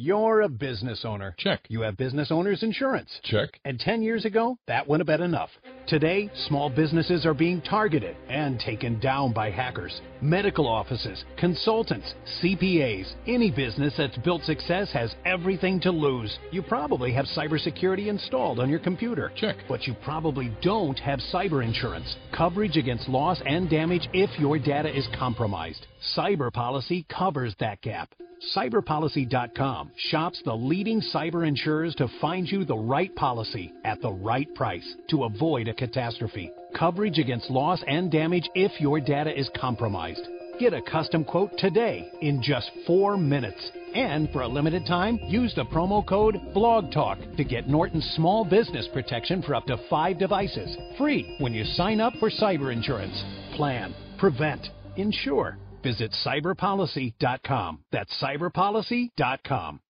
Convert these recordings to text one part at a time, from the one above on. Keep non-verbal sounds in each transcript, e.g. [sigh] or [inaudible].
You're a business owner. Check. You have business owner's insurance. Check. And 10 years ago, that went about enough. Today, small businesses are being targeted and taken down by hackers. Medical offices, consultants, CPAs, any business that's built success has everything to lose. You probably have cybersecurity installed on your computer. Check. But you probably don't have cyber insurance. Coverage against loss and damage if your data is compromised. Cyber policy covers that gap. Cyberpolicy.com shops the leading cyber insurers to find you the right policy at the right price to avoid a catastrophe. Coverage against loss and damage if your data is compromised. Get a custom quote today in just four minutes. And for a limited time, use the promo code BLOGTALK to get Norton's small business protection for up to five devices. Free when you sign up for cyber insurance. Plan, prevent, insure. Visit cyberpolicy.com. That's cyberpolicy.com.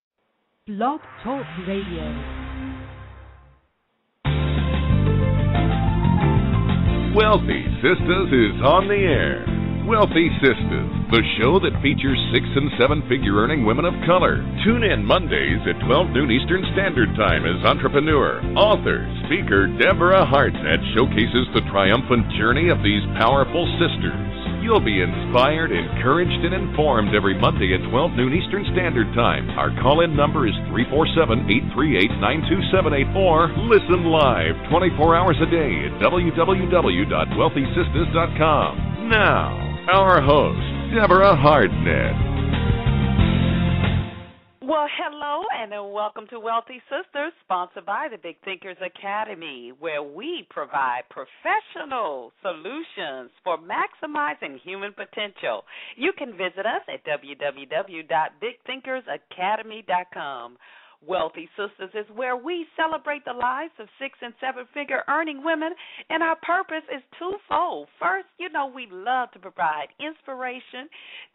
Blog Talk Radio. Wealthy Sistas is on the air. Wealthy Sistas, the show that features six and seven figure earning women of color. Tune in Mondays at 12 noon Eastern Standard Time as entrepreneur, author, speaker Deborah Hardnett showcases the triumphant journey of these powerful sisters. You'll be inspired, encouraged, and informed every Monday at 12 noon Eastern Standard Time. Our call in number is 347 838 92784. Listen live 24 hours a day at www.wealthysistas.com. Now, our host, Deborah Hardnett. Well, hello and welcome to Wealthy Sistas, sponsored by the Big Thinkers Academy, where we provide professional solutions for maximizing human potential. You can visit us at www.bigthinkersacademy.com. Wealthy Sistas is where we celebrate the lives of six and seven figure earning women, and our purpose is twofold. First, you know, we love to provide inspiration,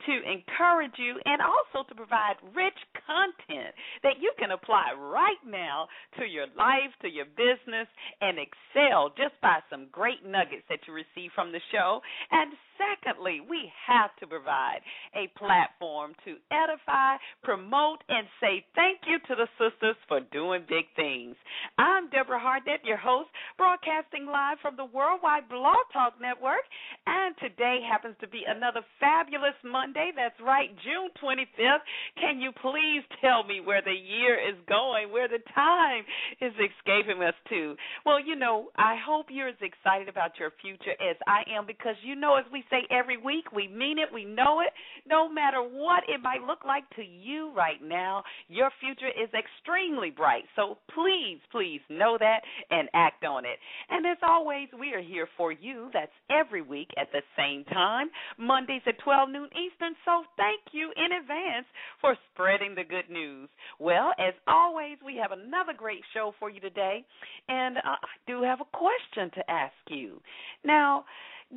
to encourage you, and also to provide rich content that you can apply right now to your life, to your business, and excel just by some great nuggets that you receive from the show. And secondly, we have to provide a platform to edify, promote, and say thank you to the sisters for doing big things. I'm Deborah Hardnett, your host, broadcasting live from the Worldwide Blog Talk Network, and today happens to be another fabulous Monday. That's right, June 25th. Can you please tell me where the year is going, where the time is escaping us to? Well, you know, I hope you're as excited about your future as I am because you know, as we say every week, we mean it, we know it. No matter what it might look like to you right now, your future is extremely bright. So please, please know that and act on it. And as always, we are here for you. That's every week at the same time, Mondays at 12 noon Eastern. So thank you in advance for spreading the good news. Well, as always, we have another great show for you today. And uh, I do have a question to ask you. Now,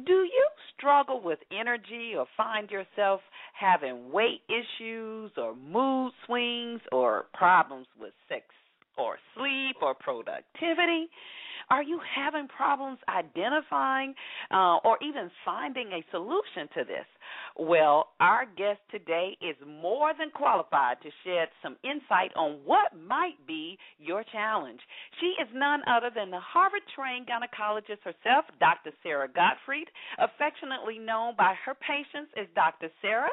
do you struggle with energy or find yourself having weight issues or mood swings or problems with sex or sleep or productivity? Are you having problems identifying uh, or even finding a solution to this? Well, our guest today is more than qualified to shed some insight on what might be your challenge. She is none other than the Harvard trained gynecologist herself, Dr. Sara Gottfried, affectionately known by her patients as Dr. Sara.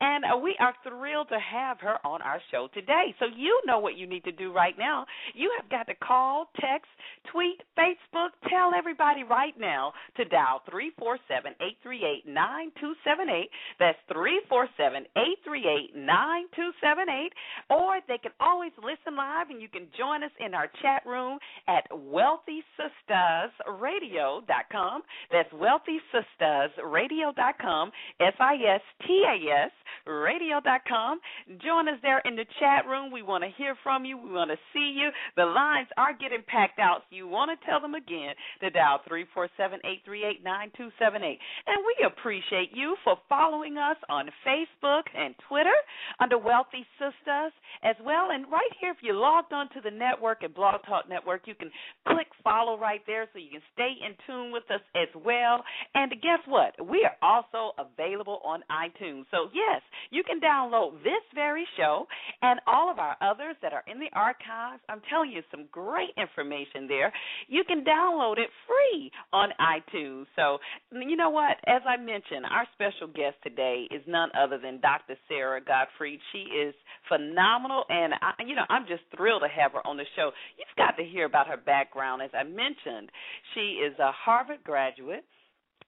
And uh, we are thrilled to have her on our show today. So you know what you need to do right now. You have got to call, text, tweet, Facebook, tell everybody right now to dial 347 838 9278. That's 347 838 9278. Or they can always listen live and you can join us in our chat room at wealthysistasradio.com. That's wealthysistasradio.com, S I S T A S radio.com. Join us there in the chat room. We want to hear from you. We want to see you. The lines are getting packed out, so you want to tell them again to dial 347 838 9278. And we appreciate you for following following us on Facebook and Twitter under Wealthy Sistas as well. And right here, if you're logged onto the network at Blog Talk Network, you can click follow right there so you can stay in tune with us as well. And guess what? We are also available on iTunes. So, yes, you can download this very show and all of our others that are in the archives. I'm telling you some great information there. You can download it free on iTunes. So, you know what? As I mentioned, our special guest today is none other than Dr. Sara Gottfried. She is phenomenal, and I, you know, I'm just thrilled to have her on the show. You've got to hear about her background. As I mentioned, she is a Harvard graduate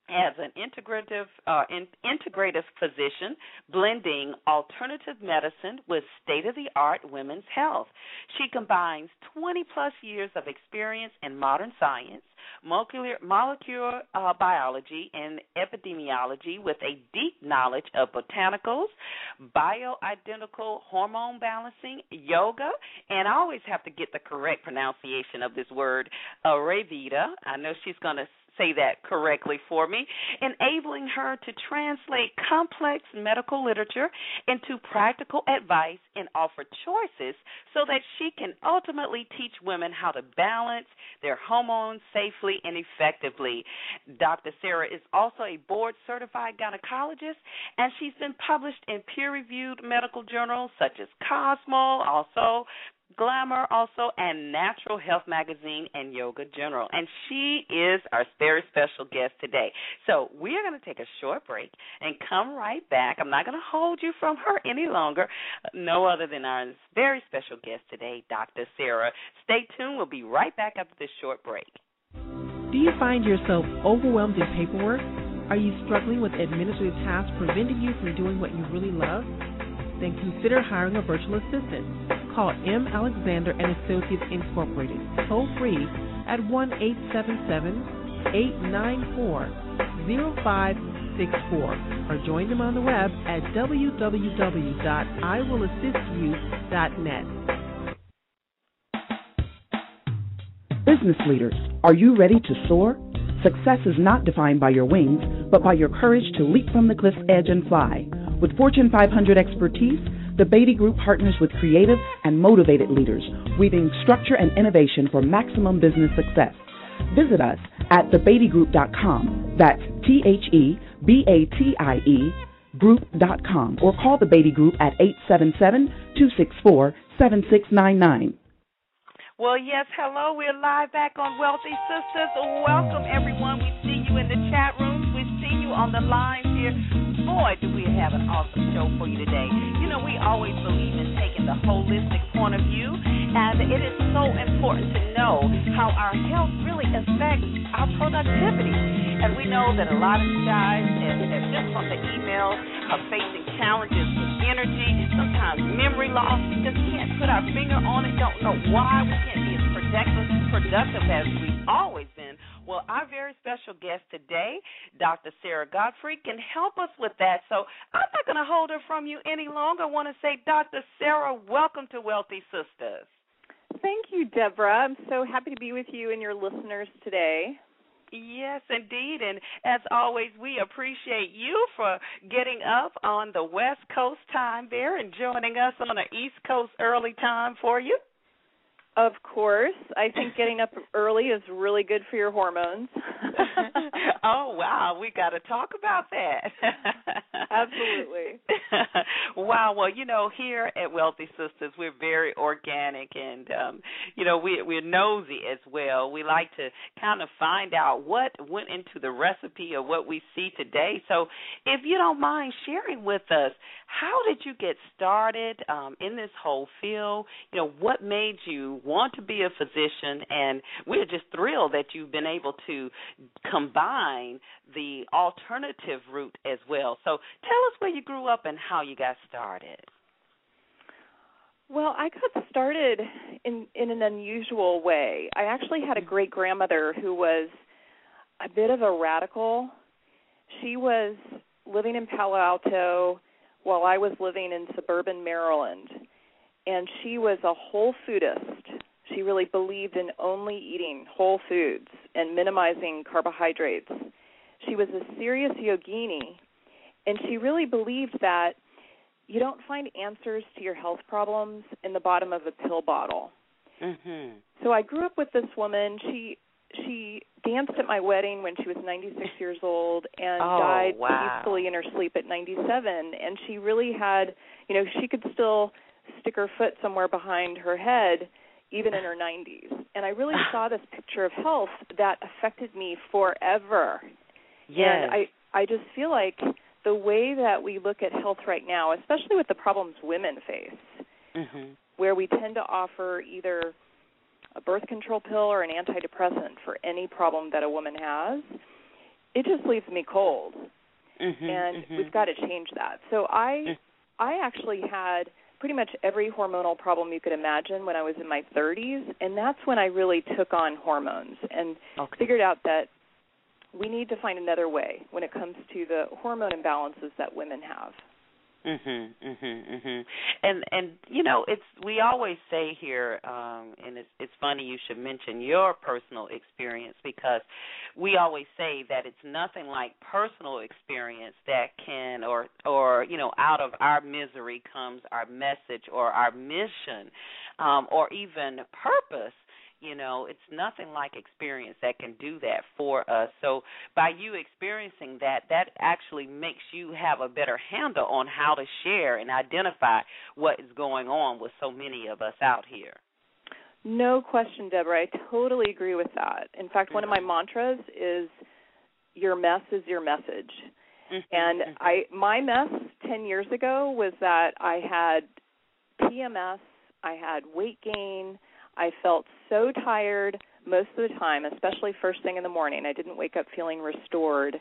as an integrative uh, in, integrative physician, blending alternative medicine with state of the art women's health. She combines 20 plus years of experience in modern science, molecular, molecular uh, biology, and epidemiology with a deep knowledge of botanicals, bioidentical hormone balancing, yoga, and I always have to get the correct pronunciation of this word, Ayurveda. I know she's going to say that correctly for me, enabling her to translate complex medical literature into practical advice and offer choices so that she can ultimately teach women how to balance their hormones safely and effectively. Dr. Sara is also a board certified gynecologist, and she's been published in peer reviewed medical journals such as Cosmo, also Glamour also, and Natural Health Magazine and Yoga Journal. And she is our very special guest today. So we are going to take a short break and come right back. I'm not going to hold you from her any longer. No other than our very special guest today, Dr. Sara. Stay tuned. We'll be right back after this short break. Do you find yourself overwhelmed in paperwork? Are you struggling with administrative tasks preventing you from doing what you really love? Then consider hiring a virtual assistant. Call M. Alexander and Associates Incorporated, toll free at 1 877 894 0564 or join them on the web at www.iwillassistyou.net. Business leaders, are you ready to soar? Success is not defined by your wings, but by your courage to leap from the cliff's edge and fly. With Fortune 500 expertise, the Beatty Group partners with creative and motivated leaders, weaving structure and innovation for maximum business success. Visit us at thebeattygroup.com. That's T H E B A T I E group.com or call the Beatty Group at 877 264 7699. Well, yes, hello. We're live back on Wealthy Sistas. Welcome, everyone. We see you in the chat rooms. You on the lines here boy, do we have an awesome show for you today. You know, we always believe in taking the holistic point of view, and it is so important to know how our health really affects our productivity. And we know that a lot of guys, and, and just from the email, are facing challenges with energy, sometimes memory loss. We just can't put our finger on it, don't know why. We can't be as productive, productive as we've always been well, our very special guest today, Dr. Sara Gottfried, can help us with that. So I'm not going to hold her from you any longer. I want to say, Dr. Sara, welcome to Wealthy Sistas. Thank you, Deborah. I'm so happy to be with you and your listeners today. Yes, indeed. And as always, we appreciate you for getting up on the West Coast time there and joining us on the East Coast early time for you. Of course. I think getting up early is really good for your hormones. [laughs] oh, wow. We got to talk about that. Absolutely. [laughs] wow. Well, you know, here at Wealthy Sistas, we're very organic and um, you know, we we're nosy as well. We like to kind of find out what went into the recipe of what we see today. So, if you don't mind sharing with us, how did you get started um, in this whole field? You know, what made you want to be a physician, and we're just thrilled that you've been able to combine the alternative route as well. So tell us where you grew up and how you got started. Well, I got started in in an unusual way. I actually had a mm-hmm. great grandmother who was a bit of a radical. She was living in Palo Alto while I was living in suburban Maryland and she was a whole foodist. She really believed in only eating whole foods and minimizing carbohydrates. She was a serious yogini, and she really believed that you don't find answers to your health problems in the bottom of a pill bottle. Mhm. So I grew up with this woman. She she danced at my wedding when she was 96 [laughs] years old and Oh, died wow. peacefully in her sleep at 97 and she really had, you know, she could still stick her foot somewhere behind her head even in her 90s. And I really saw this picture of health that affected me forever. Yes. And I I just feel like the way that we look at health right now, especially with the problems women face, Mhm. where we tend to offer either a birth control pill or an antidepressant for any problem that a woman has, it just leaves me cold. Mhm. And mhm. we've got to change that. So I Mm. I actually had pretty much every hormonal problem you could imagine when I was in my 30s, and that's when I really took on hormones and Okay. figured out that we need to find another way when it comes to the hormone imbalances that women have. Mhm, mhm, mhm. And and you know, it's we always say here, um, and it's it's funny you should mention your personal experience because we always say that it's nothing like personal experience that can or or you know, out of our misery comes our message or our mission, um, or even purpose you know it's nothing like experience that can do that for us so by you experiencing that that actually makes you have a better handle on how to share and identify what is going on with so many of us out here No question, Deborah. I totally agree with that. In fact, one of my mantras is your mess is your message. Mhm, And mhm. I my mess 10 years ago was that I had PMS, I had weight gain, I felt so tired most of the time, especially first thing in the morning. I didn't wake up feeling restored.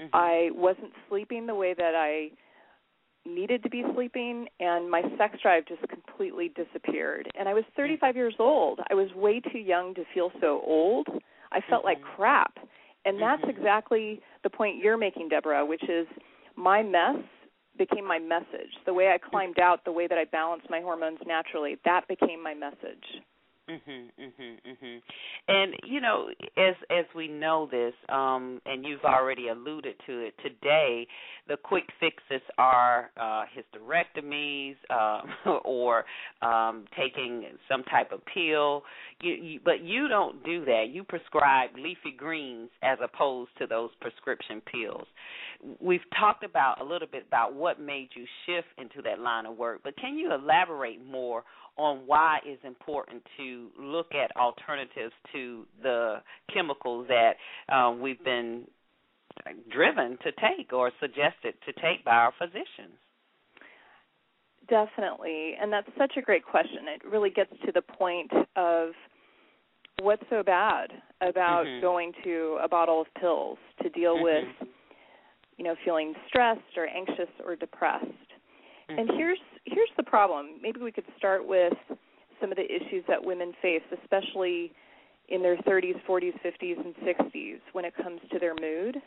Mhm. I wasn't sleeping the way that I needed to be sleeping and my sex drive just completely disappeared. And I was 35 years old. I was way too young to feel so old. I felt like Mhm. crap. And that's Mhm. exactly the point you're making, Deborah, which is my mess became my message. The way I climbed out, the way that I balanced my hormones naturally, that became my message. Mhm. And you know, as as we know this, um, and you've already alluded to it today, the quick fixes are uh, hysterectomies uh, [laughs] or um, taking some type of pill. You, you, but you don't do that. You prescribe leafy greens as opposed to those prescription pills. We've talked about a little bit about what made you shift into that line of work, but can you elaborate more on why it's important to look at alternatives to the chemicals that um, we've been driven to take or suggested to take by our physicians. Definitely. And that's such a great question. It really gets to the point of what's so bad about Mhm. going to a bottle of pills to deal Mhm. with you know feeling stressed or anxious or depressed. And Mhm. here's here's the problem. Maybe we could start with some of the issues that women face, especially in their 30s, 40s, 50s, and 60s when it comes to their mood.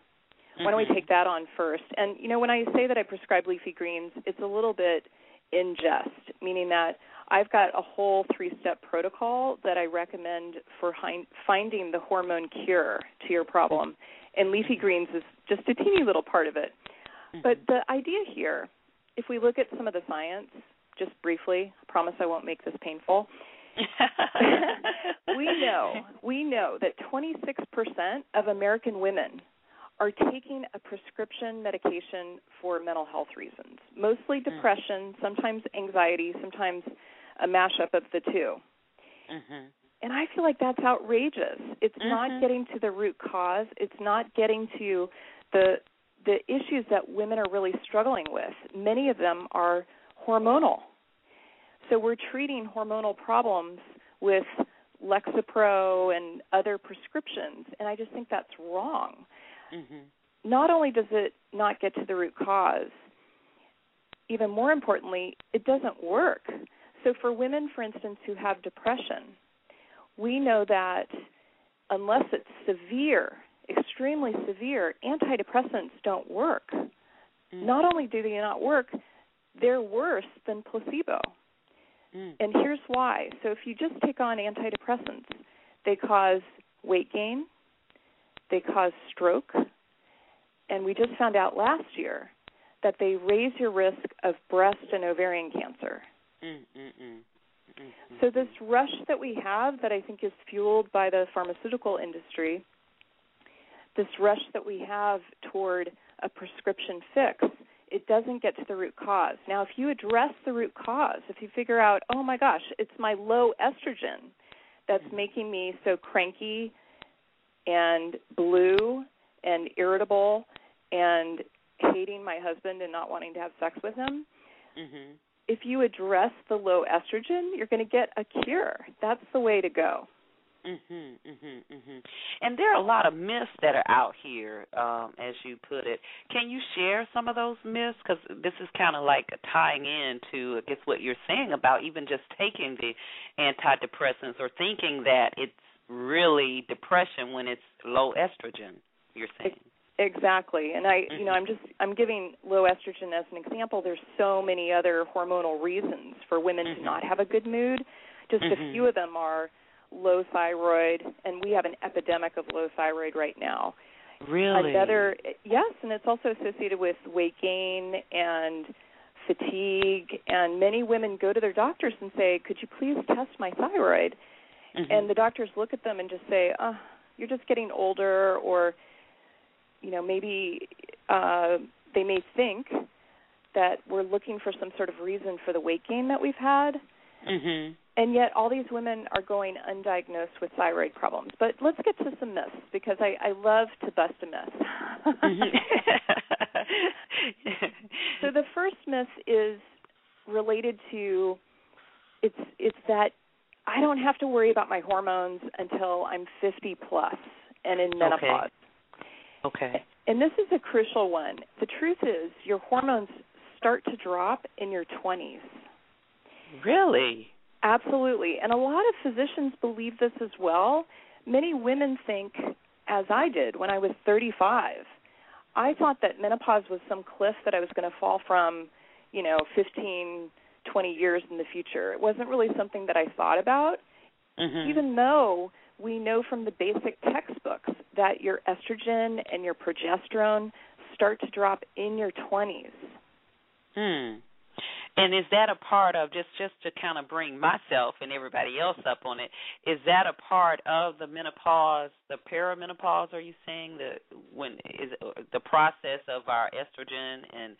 Why don't we Mhm. take that on first? And you know, when I say that I prescribe leafy greens, it's a little bit in jest, meaning that I've got a whole three-step protocol that I recommend for finding the hormone cure to your problem. And leafy greens is just a teeny little part of it. But the idea here, if we look at some of the science, just briefly, I promise I won't make this painful. [laughs] [laughs] we know we know that 26% of American women are taking a prescription medication for mental health reasons, mostly depression, sometimes anxiety, sometimes a mashup of the 2 Mhm. And I feel like that's outrageous. It's Mhm. not getting to the root cause. It's not getting to the the issues that women are really struggling with. Many of them are hormonal. So we're treating hormonal problems with Lexapro and other prescriptions, and I just think that's wrong. Mhm. Not only does it not get to the root cause, even more importantly, it doesn't work. So for women, for instance, who have depression, we know that unless it's severe, extremely severe, antidepressants don't work. Mm. Not only do they not work, they're worse than placebo. Mm. And here's why. So if you just take on antidepressants, they cause weight gain, they cause stroke, and we just found out last year that they raise your risk of breast and ovarian cancer. Mm-mm-mm. So this mm. rush that we have that I think is fueled by the pharmaceutical industry, this rush that we have toward a prescription fix, it doesn't get to the root cause. Now if you address the root cause, if you figure out, "Oh my gosh, it's my low estrogen that's making me so cranky and blue and irritable and hating my husband and not wanting to have sex with him." Mm-hmm if you address the low estrogen, you're going to get a cure. That's the way to go. Mhm, mhm, mhm. And there are a lot of myths that are out here, um, as you put it. Can you share some of those myths? Because this is kind of like tying into, I guess, what you're saying about even just taking the antidepressants or thinking that it's really depression when it's low estrogen. You're saying. Exactly. And I, you know, Mhm. I'm just I'm giving low estrogen as an example. There's so many other hormonal reasons for women Mhm. to not have a good mood. Just a Mhm. few of them are low thyroid, and we have an epidemic of low thyroid right now. Really? Another yes, and it's also associated with weight gain and fatigue and many women go to their doctors and say, "Could you please test my thyroid?" Mhm. and the doctors look at them and just say, "Oh, you're just getting older," or you know, maybe uh, they may think that we're looking for some sort of reason for the weight gain that we've had, Mhm. And yet all these women are going undiagnosed with thyroid problems. But let's get to some myths because I, I love to bust a myth. Mm-hmm. [laughs] [laughs] so the first myth is related to it's it's that I don't have to worry about my hormones until I'm 50 plus and in menopause. okay. And this is a crucial one. The truth is your hormones start to drop in your 20s. Really? Absolutely. And a lot of physicians believe this as well. Many women think, as I did when I was 35, I thought that menopause was some cliff that I was going to fall from, you know, 15, 20 years in the future. It wasn't really something that I thought about, Mhm. even though we know from the basic textbooks that your estrogen and your progesterone start to drop in your 20s. Hmm. And is that a part of just just to kind of bring myself and everybody else up on it? Is that a part of the menopause, the perimenopause? Are you saying the when is the process of our estrogen and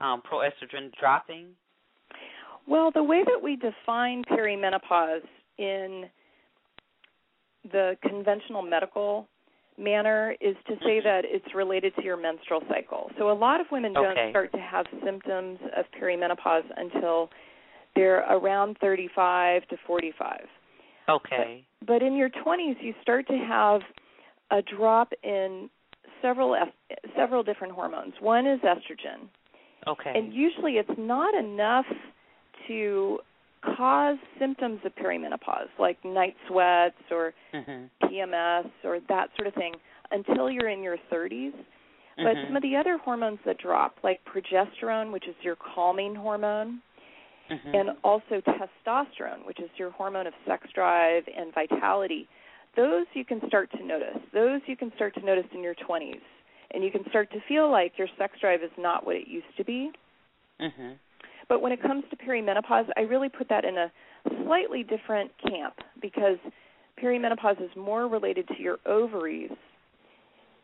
um, proestrogen dropping? Well, the way that we define perimenopause in the conventional medical manner is to say Mhm. that it's related to your menstrual cycle. So a lot of women don't start to have symptoms of perimenopause until they're around 35 to 45. Okay. But in your 20s you start to have a drop in several several different hormones. One is estrogen. Okay. And usually it's not enough to cause symptoms of perimenopause like night sweats or mhm. PMS or that sort of thing until you're in your 30s. But Mhm. some of the other hormones that drop, like progesterone, which is your calming hormone, Mhm. and also testosterone, which is your hormone of sex drive and vitality, those you can start to notice. Those you can start to notice in your 20s. And you can start to feel like your sex drive is not what it used to be. Mhm. But when it comes to perimenopause, I really put that in a slightly different camp because perimenopause is more related to your ovaries,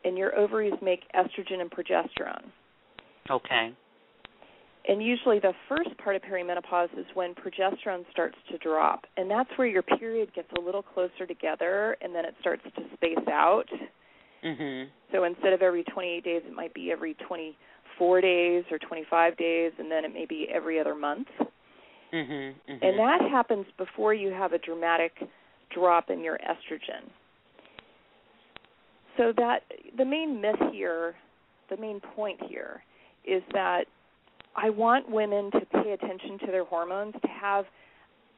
and your ovaries make estrogen and progesterone. Okay. And usually the first part of perimenopause is when progesterone starts to drop, and that's where your period gets a little closer together and then it starts to space out. Mhm. So instead of every 28 days, it might be every 24 days or 25 days, and then it may be every other month. Mhm. mhm. And that happens before you have a dramatic drop in your estrogen. So that the main myth here, the main point here is that I want women to pay attention to their hormones, to have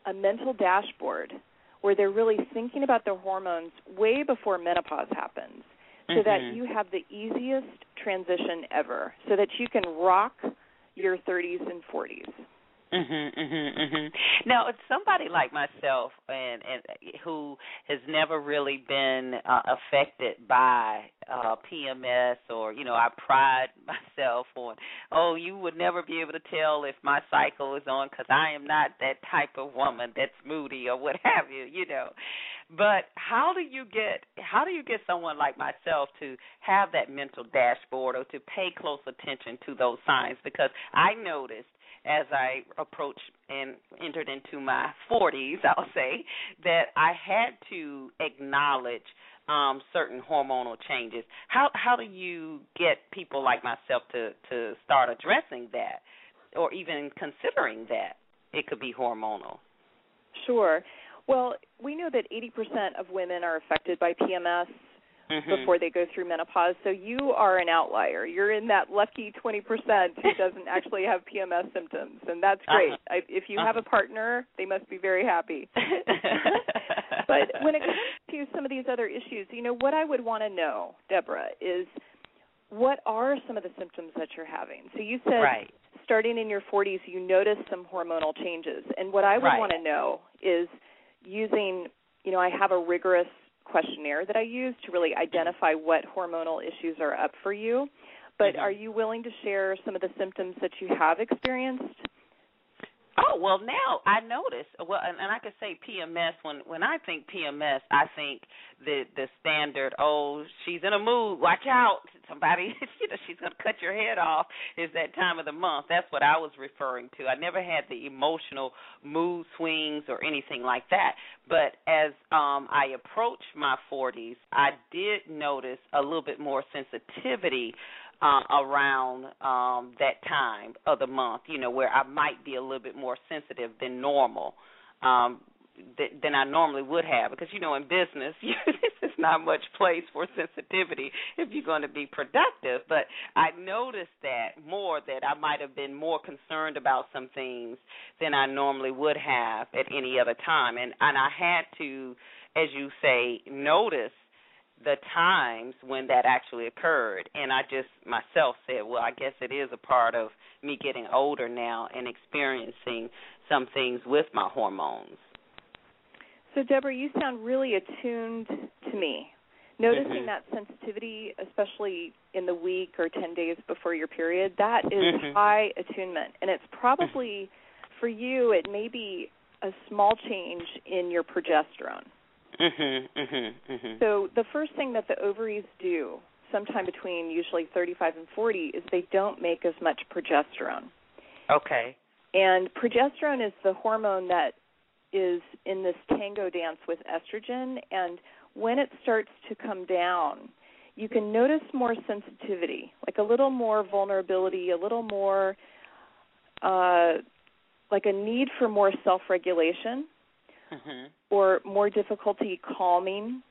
a mental dashboard where they're really thinking about their hormones way before menopause happens so that Mhm. you have the easiest transition ever so that you can rock your 30s and 40s. Mhm, mhm, mhm. Now, it's somebody like myself, and and who has never really been uh, affected by uh PMS, or you know, I pride [laughs] myself on. Oh, you would never be able to tell if my cycle is on because I am not that type of woman that's moody or what have you. You know, but how do you get how do you get someone like myself to have that mental dashboard or to pay close attention to those signs? Because I noticed as I approached and entered into my 40s, I'll say, that I had to acknowledge um, certain hormonal changes. How how do you get people like myself to to start addressing that, or even considering that it could be hormonal? Sure. Well, we know that 80% of women are affected by PMS mm-hmm. before they go through menopause. So you are an outlier. You're in that lucky 20% who [laughs] doesn't actually have PMS symptoms, and that's great. Uh-huh. I, if you uh-huh. have a partner, they must be very happy. [laughs] but when it comes to some of these other issues, you know, what I would want to know, Deborah, is what are some of the symptoms that you're having? So you said right. starting in your 40s, you notice some hormonal changes. And what I would Right. want to know is using, you know, I have a rigorous questionnaire that I use to really identify what hormonal issues are up for you. But Mhm. are you willing to share some of the symptoms that you have experienced? Oh well, now I notice. Well, and, and I could say PMS. When when I think PMS, I think the the standard. Oh, she's in a mood. Watch out! Somebody, [laughs] you know, she's gonna cut your head off. Is that time of the month? That's what I was referring to. I never had the emotional mood swings or anything like that. But as um I approach my 40s, I did notice a little bit more sensitivity uh, around um, that time of the month, you know, where I might be a little bit more sensitive than normal, um, th- than I normally would have, because you know, in business, [laughs] there's not much place for sensitivity if you're going to be productive. But I noticed that more that I might have been more concerned about some things than I normally would have at any other time, and and I had to, as you say, notice the times when that actually occurred and I just myself said, well, I guess it is a part of me getting older now and experiencing some things with my hormones. So, Deborah, you sound really attuned to me. Noticing Mhm. that sensitivity, especially in the week or 10 days before your period, that is Mhm. high attunement. And it's probably, for you, it may be a small change in your progesterone. Mhm, mhm, mhm. So the first thing that the ovaries do, sometime between usually 35 and 40, is they don't make as much progesterone. Okay. And progesterone is the hormone that is in this tango dance with estrogen. And when it starts to come down, you can notice more sensitivity, like a little more vulnerability, a little more uh, like a need for more self regulation Mhm. or more difficulty calming.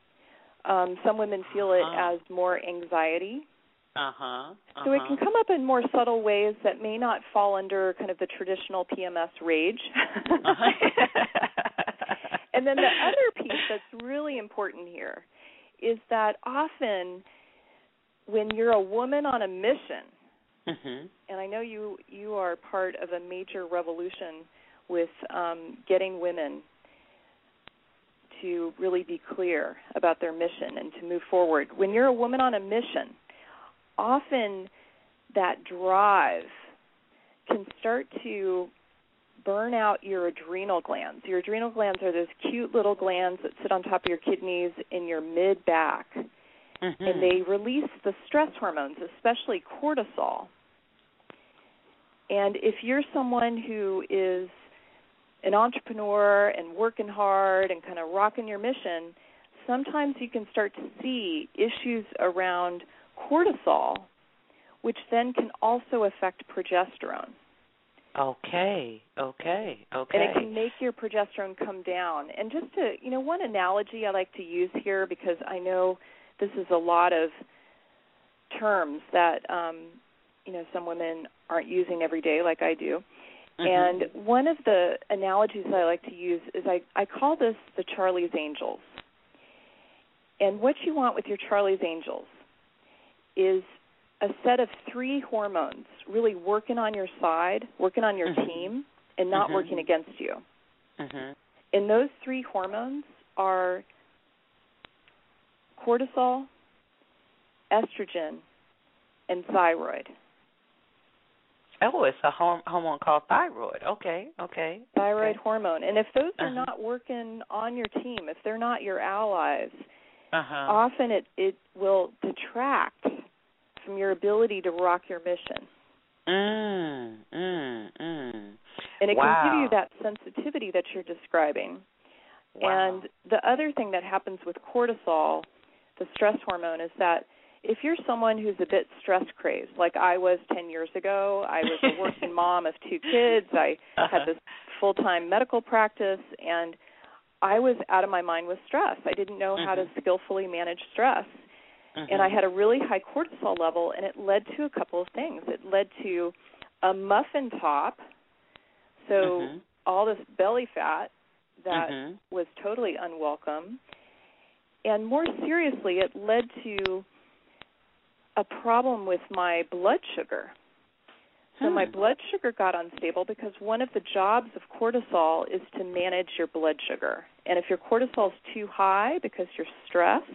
Um, some women feel it Uh-huh. as more anxiety. Uh-huh. uh-huh. So it can come up in more subtle ways that may not fall under kind of the traditional PMS rage. [laughs] [laughs] and then the other piece that's really important here is that often when you're a woman on a mission, Mhm. and I know you you are part of a major revolution with um, getting women to really be clear about their mission and to move forward. When you're a woman on a mission, often that drive can start to burn out your adrenal glands. Your adrenal glands are those cute little glands that sit on top of your kidneys in your mid back, Mhm. and they release the stress hormones, especially cortisol. And if you're someone who is an entrepreneur and working hard and kind of rocking your mission, sometimes you can start to see issues around cortisol, which then can also affect progesterone. Okay. Okay. Okay. And it can make your progesterone come down. And just to, you know, one analogy I like to use here because I know this is a lot of terms that um, you know, some women aren't using every day like I do. Mhm. And one of the analogies that I like to use is I, I call this the Charlie's Angels. And what you want with your Charlie's Angels is a set of three hormones really working on your side, working on your Mhm. team. and not Mhm. working against you. Mhm. And those three hormones are cortisol, estrogen, and thyroid. Oh, it's a horm- hormone called thyroid. Okay, okay. Thyroid okay. hormone. And if those are Uh-huh. not working on your team, if they're not your allies, Uh-huh. often it it will detract from your ability to rock your mission. Mm, mm, mm. And it wow. can give you that sensitivity that you're describing. Wow. And the other thing that happens with cortisol, the stress hormone, is that if you're someone who's a bit stress crazed, like I was 10 years ago, I was a working [laughs] mom of two kids, I Uh-huh. had this full time medical practice, and I was out of my mind with stress. I didn't know how to Mhm. skillfully manage stress. Mhm. And I had a really high cortisol level, and it led to a couple of things. It led to a muffin top, so Mhm. all this belly fat that Mhm. was totally unwelcome. And more seriously, it led to a problem with my blood sugar. So my Hmm. blood sugar got unstable because one of the jobs of cortisol is to manage your blood sugar. And if your cortisol is too high because you're stressed,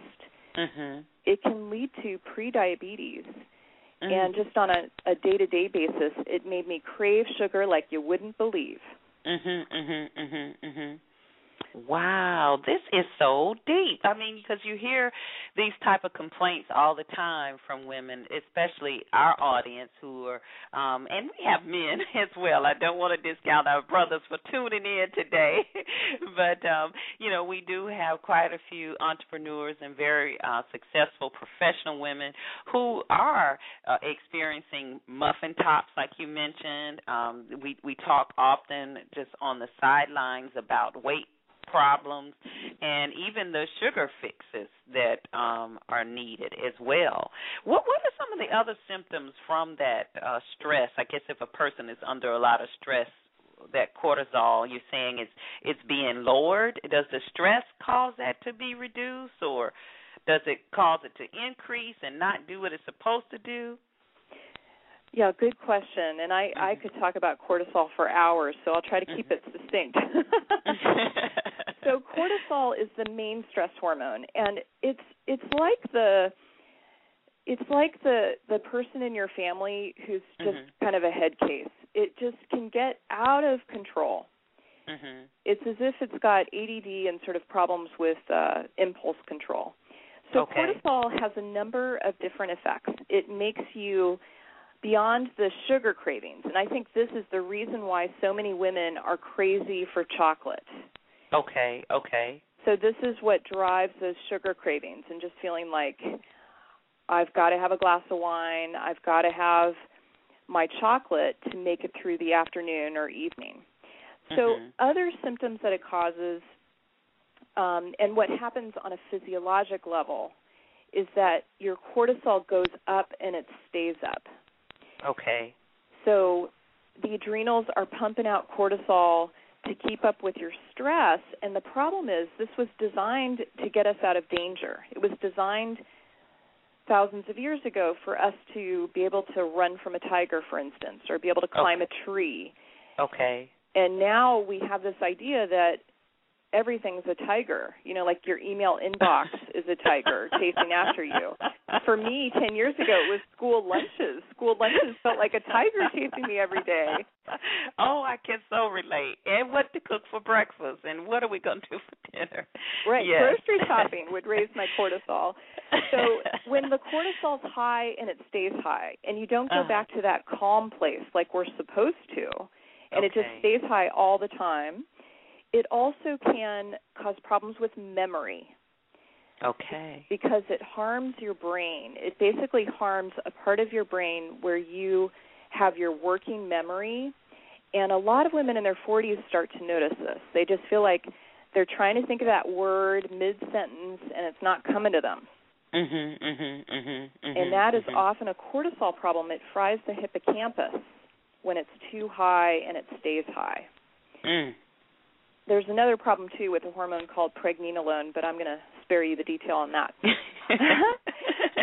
Mhm. it can lead to prediabetes. Mm. And just on a, a day-to-day basis, it made me crave sugar like you wouldn't believe. Mhm. Mhm. Mhm. Mhm. Wow, this is so deep. I mean, because you hear these type of complaints all the time from women, especially our audience who are, um, and we have men [laughs] as well. I don't want to discount our brothers for tuning in today, [laughs] but um, you know, we do have quite a few entrepreneurs and very uh, successful professional women who are uh, experiencing muffin tops, like you mentioned. Um, we we talk often just on the sidelines about weight problems and even the sugar fixes that um are needed as well. What what are some of the other symptoms from that uh stress? I guess if a person is under a lot of stress that cortisol you're saying is it's being lowered, does the stress cause that to be reduced or does it cause it to increase and not do what it's supposed to do? Yeah, good question. And I I could talk about cortisol for hours, so I'll try to keep it succinct. [laughs] so cortisol is the main stress hormone and it's it's like the it's like the the person in your family who's just Mhm. kind of a head case. It just can get out of control. Mhm. It's as if it's got ADD and sort of problems with uh impulse control. So Okay. cortisol has a number of different effects. It makes you beyond the sugar cravings. And I think this is the reason why so many women are crazy for chocolate. Okay, okay. So this is what drives those sugar cravings and just feeling like I've got to have a glass of wine, I've got to have my chocolate to make it through the afternoon or evening. So Mhm. other symptoms that it causes um, and what happens on a physiologic level is that your cortisol goes up and it stays up. Okay. So the adrenals are pumping out cortisol to keep up with your stress. And the problem is, this was designed to get us out of danger. It was designed thousands of years ago for us to be able to run from a tiger, for instance, or be able to climb Okay. a tree. Okay. And now we have this idea that everything's a tiger. You know, like your email inbox [laughs] is a tiger chasing after you. For me, 10 years ago, it was school lunches. School lunches felt like a tiger chasing me every day. [laughs] Oh, I can so relate. And what to cook for breakfast, and what are we going to do for dinner? Right, Yes. grocery [laughs] shopping would raise my cortisol. So when the cortisol's high and it stays high, and you don't go Uh-huh. back to that calm place like we're supposed to, and it just stays high all the time, it also can cause problems with memory Okay. because it harms your brain. It basically harms a part of your brain where you have your working memory. And a lot of women in their 40s start to notice this. They just feel like they're trying to think of that word mid sentence and it's not coming to them. Mm-hmm, mm-hmm, Mhm. mhm and that is mhm. often a cortisol problem. It fries the hippocampus when it's too high and it stays high. Mm. There's another problem too with a hormone called pregnenolone, but I'm going to spare you the detail on that. [laughs]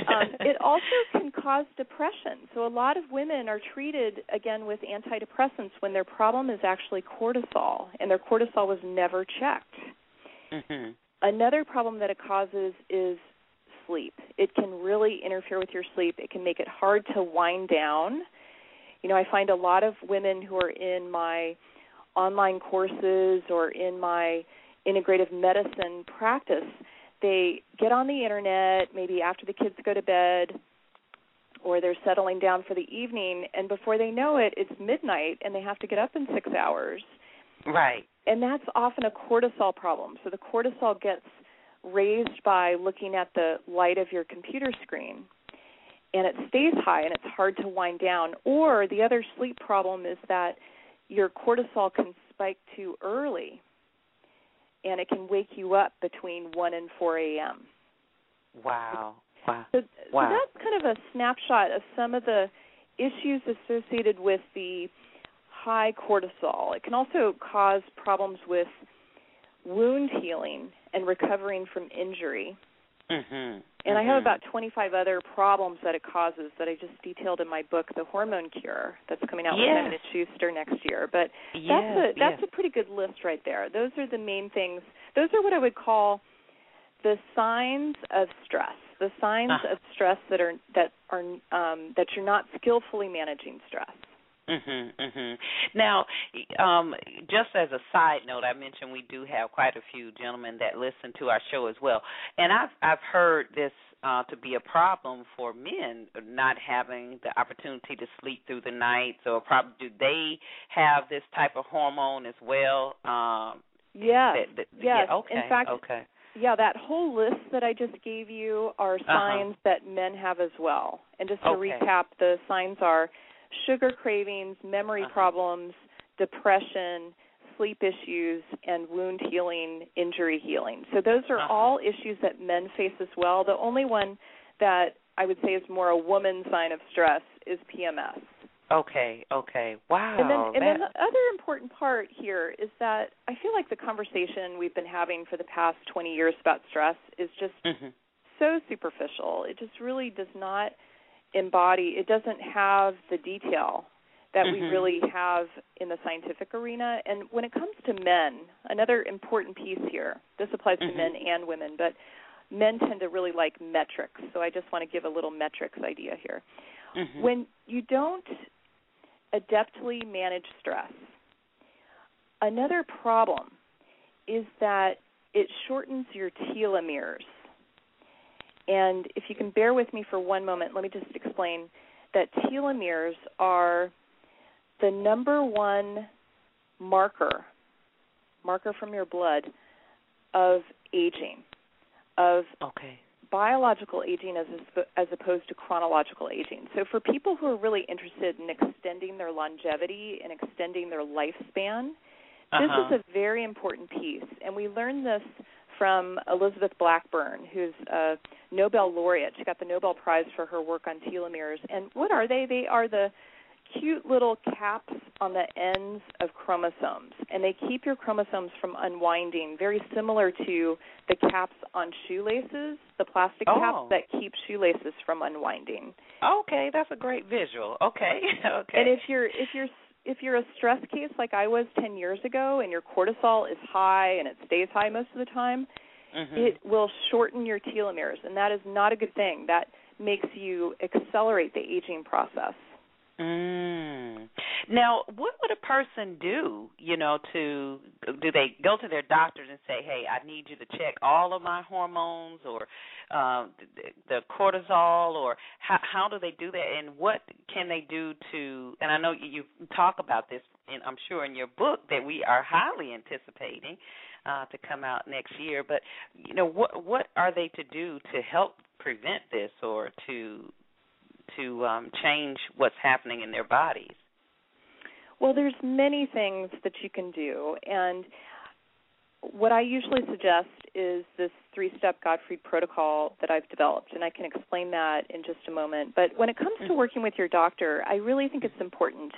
um, it also can cause depression. So a lot of women are treated again with antidepressants when their problem is actually cortisol, and their cortisol was never checked. Mm-hmm. Another problem that it causes is sleep. It can really interfere with your sleep. It can make it hard to wind down. You know, I find a lot of women who are in my online courses or in my integrative medicine practice, they get on the internet maybe after the kids go to bed or they're settling down for the evening and before they know it it's midnight and they have to get up in 6 hours. Right. And that's often a cortisol problem. So the cortisol gets raised by looking at the light of your computer screen and it stays high and it's hard to wind down. Or the other sleep problem is that your cortisol can spike too early and it can wake you up between 1 and 4 a.m. Wow. Wow. So, wow. so that's kind of a snapshot of some of the issues associated with the high cortisol. It can also cause problems with wound healing and recovering from injury. Mm-hmm. And I have mm-hmm. about 25 other problems that it causes that I just detailed in my book, The Hormone Cure, that's coming out yes. with Simon Schuster next year. But yes, that's a that's yes. a pretty good list right there. Those are the main things. Those are what I would call the signs of stress. The signs Uh. of stress that are that are um, that you're not skillfully managing stress. Mhm, mhm. Now, um, just as a side note, I mentioned we do have quite a few gentlemen that listen to our show as well, and I've I've heard this uh, to be a problem for men not having the opportunity to sleep through the nights, or probably do they have this type of hormone as well? Um, that, that, yes. Yeah, okay. In fact, okay. yeah, that whole list that I just gave you are Uh-huh. signs that men have as well. And just to Okay. recap, the signs are sugar cravings, memory Uh-huh. problems, depression, sleep issues, and wound healing, injury healing. So those are Uh-huh. all issues that men face as well. The only one that I would say is more a woman sign of stress is PMS. Okay, okay. Wow. And then, and then the other important part here is that I feel like the conversation we've been having for the past 20 years about stress is just Mhm. so superficial. It just really does not embody, it doesn't have the detail that we Mhm. really have in the scientific arena. And when it comes to men, another important piece here, this applies to Mhm. men and women, but men tend to really like metrics. So I just want to give a little metrics idea here. Mhm. When you don't adeptly manage stress, another problem is that it shortens your telomeres. And if you can bear with me for one moment, let me just explain that telomeres are the number one marker, marker from your blood of aging, of Okay. biological aging as as opposed to chronological aging. So for people who are really interested in extending their longevity and extending their lifespan, this Uh-huh. is a very important piece. And we learned this from Elizabeth Blackburn, who's a Nobel laureate. She got the Nobel Prize for her work on telomeres. And what are they? They are the cute little caps on the ends of chromosomes, and they keep your chromosomes from unwinding, very similar to the caps on shoelaces, the plastic Oh. caps that keep shoelaces from unwinding. Okay, that's a great visual. Okay. [laughs] okay. And if you're if you're if you're a stress case like I was 10 years ago and your cortisol is high and it stays high most of the time, Mhm. it will shorten your telomeres and that is not a good thing. That makes you accelerate the aging process. Mm. Now, what would a person do, you know, to do they go to their doctors and say, "Hey, I need you to check all of my hormones or the, the cortisol or how how do they do that and what can they do to and I know you, you talk about this and I'm sure in your book that we are highly anticipating uh to come out next year, but you know, what what are they to do to help prevent this or to to um, change what's happening in their bodies? Well, there's many things that you can do, and what I usually suggest is this three-step Gottfried protocol that I've developed, and I can explain that in just a moment. But when it comes to working with your doctor, I really think it's important